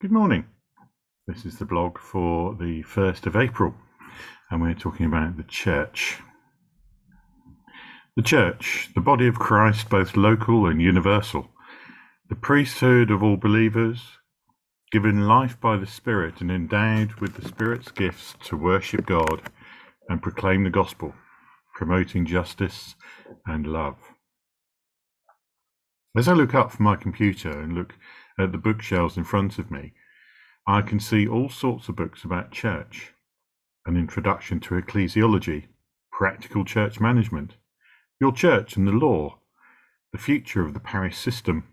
Good morning. This is the blog for the 1st of April, and we're talking about the church. The church, the body of Christ, both local and universal, the priesthood of all believers, given life by the Spirit and endowed with the Spirit's gifts to worship God and proclaim the gospel, promoting justice and love. As I look up from my computer and look at the bookshelves in front of me, I can see all sorts of books about church an introduction to ecclesiology, practical church management, your church and the law, the future of the parish system,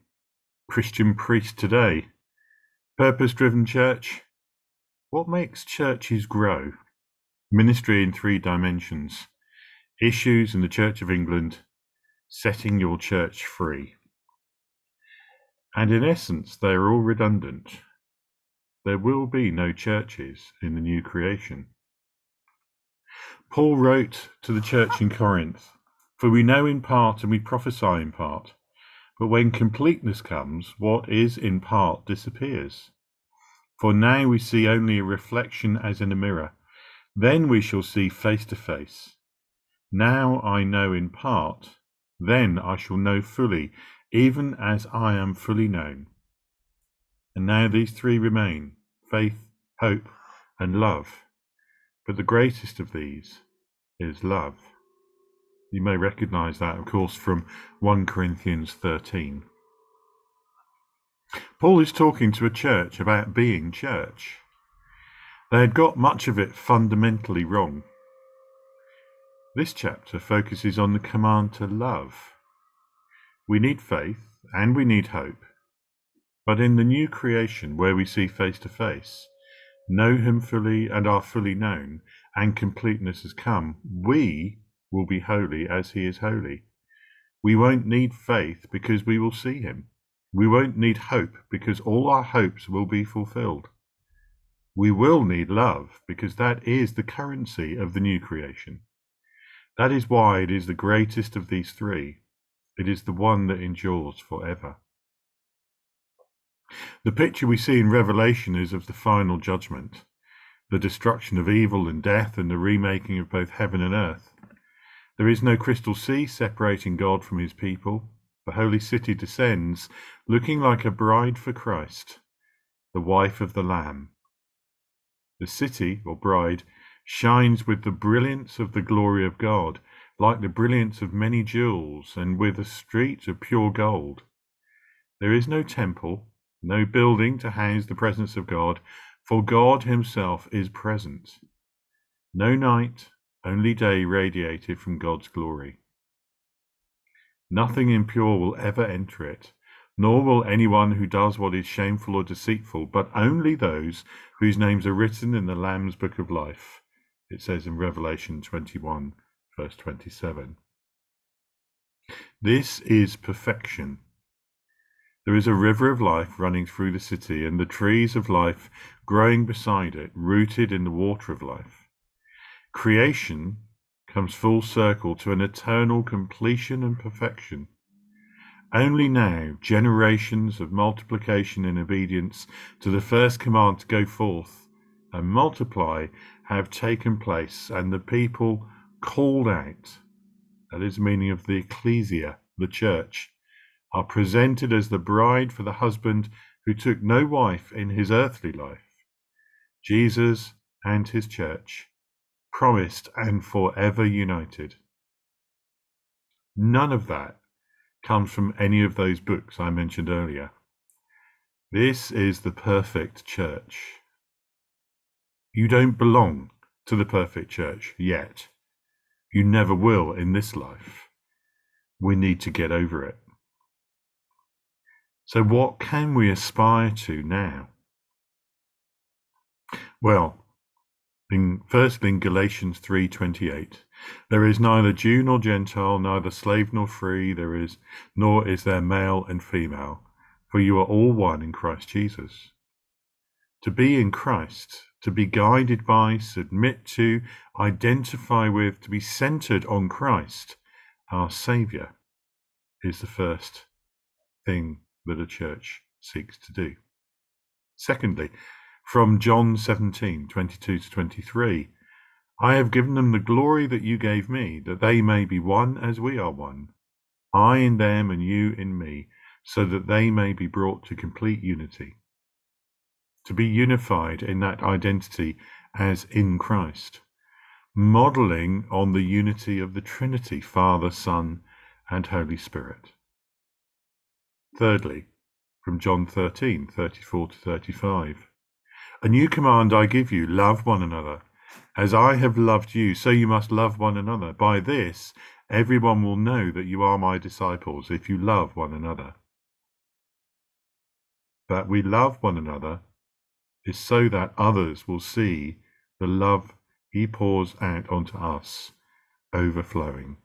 Christian priest today, purpose driven church, what makes churches grow, ministry in three dimensions, issues in the Church of England, setting your church free. And in essence, they are all redundant. There will be no churches in the new creation. Paul wrote to the church in Corinth, For we know in part and we prophesy in part, but when completeness comes, what is in part disappears. For now we see only a reflection as in a mirror, then we shall see face to face. Now I know in part, then I shall know fully even as I am fully known. And now these three remain faith, hope, and love. But the greatest of these is love. You may recognize that, of course, from 1 Corinthians 13. Paul is talking to a church about being church. They had got much of it fundamentally wrong. This chapter focuses on the command to love we need faith and we need hope. But in the new creation, where we see face to face, know Him fully and are fully known, and completeness has come, we will be holy as He is holy. We won't need faith because we will see Him. We won't need hope because all our hopes will be fulfilled. We will need love because that is the currency of the new creation. That is why it is the greatest of these three it is the one that endures forever. The picture we see in Revelation is of the final judgment, the destruction of evil and death, and the remaking of both heaven and earth. There is no crystal sea separating God from his people. The holy city descends, looking like a bride for Christ, the wife of the Lamb. The city, or bride, shines with the brilliance of the glory of God, like the brilliance of many jewels, and with a street of pure gold. There is no temple, no building to house the presence of God, for God Himself is present. No night, only day radiated from God's glory. Nothing impure will ever enter it, nor will anyone who does what is shameful or deceitful, but only those whose names are written in the Lamb's book of life. It says in Revelation 21 verse 27. This is perfection. There is a river of life running through the city, and the trees of life growing beside it, rooted in the water of life. Creation comes full circle to an eternal completion and perfection. Only now, generations of multiplication and obedience to the first command to go forth and multiply have taken place, and the people called out, that is the meaning of the ecclesia, the church, are presented as the bride for the husband who took no wife in his earthly life. Jesus and his church, promised and forever united. None of that comes from any of those books I mentioned earlier. This is the perfect church. You don't belong to the perfect church yet. You never will in this life. We need to get over it. So, what can we aspire to now? Well, in, firstly, in Galatians 3:28, there is neither Jew nor Gentile, neither slave nor free, there is nor is there male and female, for you are all one in Christ Jesus. To be in Christ to be guided by, submit to, identify with, to be centered on Christ, our Saviour, is the first thing that a church seeks to do. Secondly, from John 17 22 to 23, I have given them the glory that you gave me, that they may be one as we are one, I in them and you in me, so that they may be brought to complete unity. To be unified in that identity as in Christ, modeling on the unity of the Trinity, Father, Son, and Holy Spirit. Thirdly, from John 13 34 to 35. A new command I give you love one another. As I have loved you, so you must love one another. By this, everyone will know that you are my disciples if you love one another. That we love one another is so that others will see the love he pours out onto us, overflowing.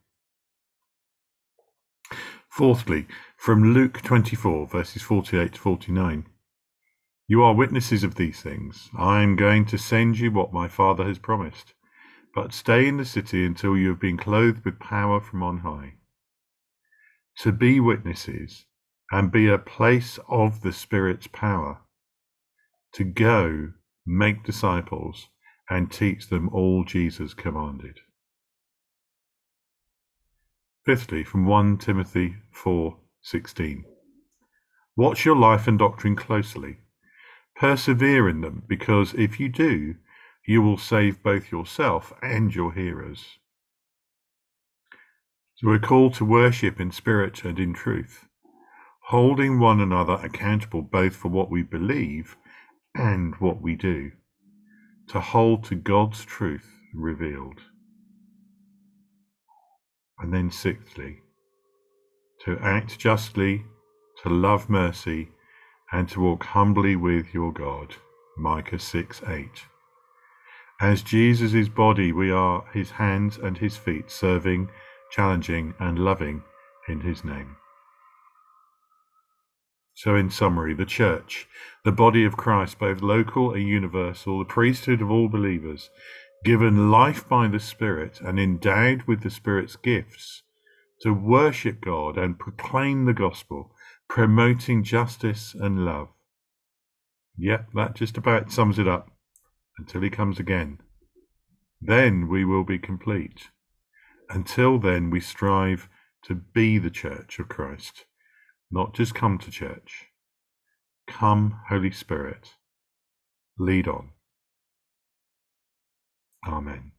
Fourthly, from Luke 24, verses 48 to 49. You are witnesses of these things. I am going to send you what my Father has promised. But stay in the city until you have been clothed with power from on high. To be witnesses and be a place of the Spirit's power. To go, make disciples, and teach them all Jesus commanded. Fifthly, from 1 Timothy 4:16. Watch your life and doctrine closely Persevere in them, because if you do, you will save both yourself and your hearers. So we're called to worship in spirit and in truth, holding one another accountable both for what we believe and what we do, to hold to God's truth revealed. And then, sixthly, to act justly, to love mercy, and to walk humbly with your God. Micah 6 8. As Jesus' body, we are his hands and his feet, serving, challenging, and loving in his name. So, in summary, the church, the body of Christ, both local and universal, the priesthood of all believers, given life by the Spirit and endowed with the Spirit's gifts to worship God and proclaim the gospel promoting justice and love. Yep, that just about sums it up until he comes again. Then we will be complete. Until then, we strive to be the church of Christ, not just come to church. Come, Holy Spirit, lead on. Amen.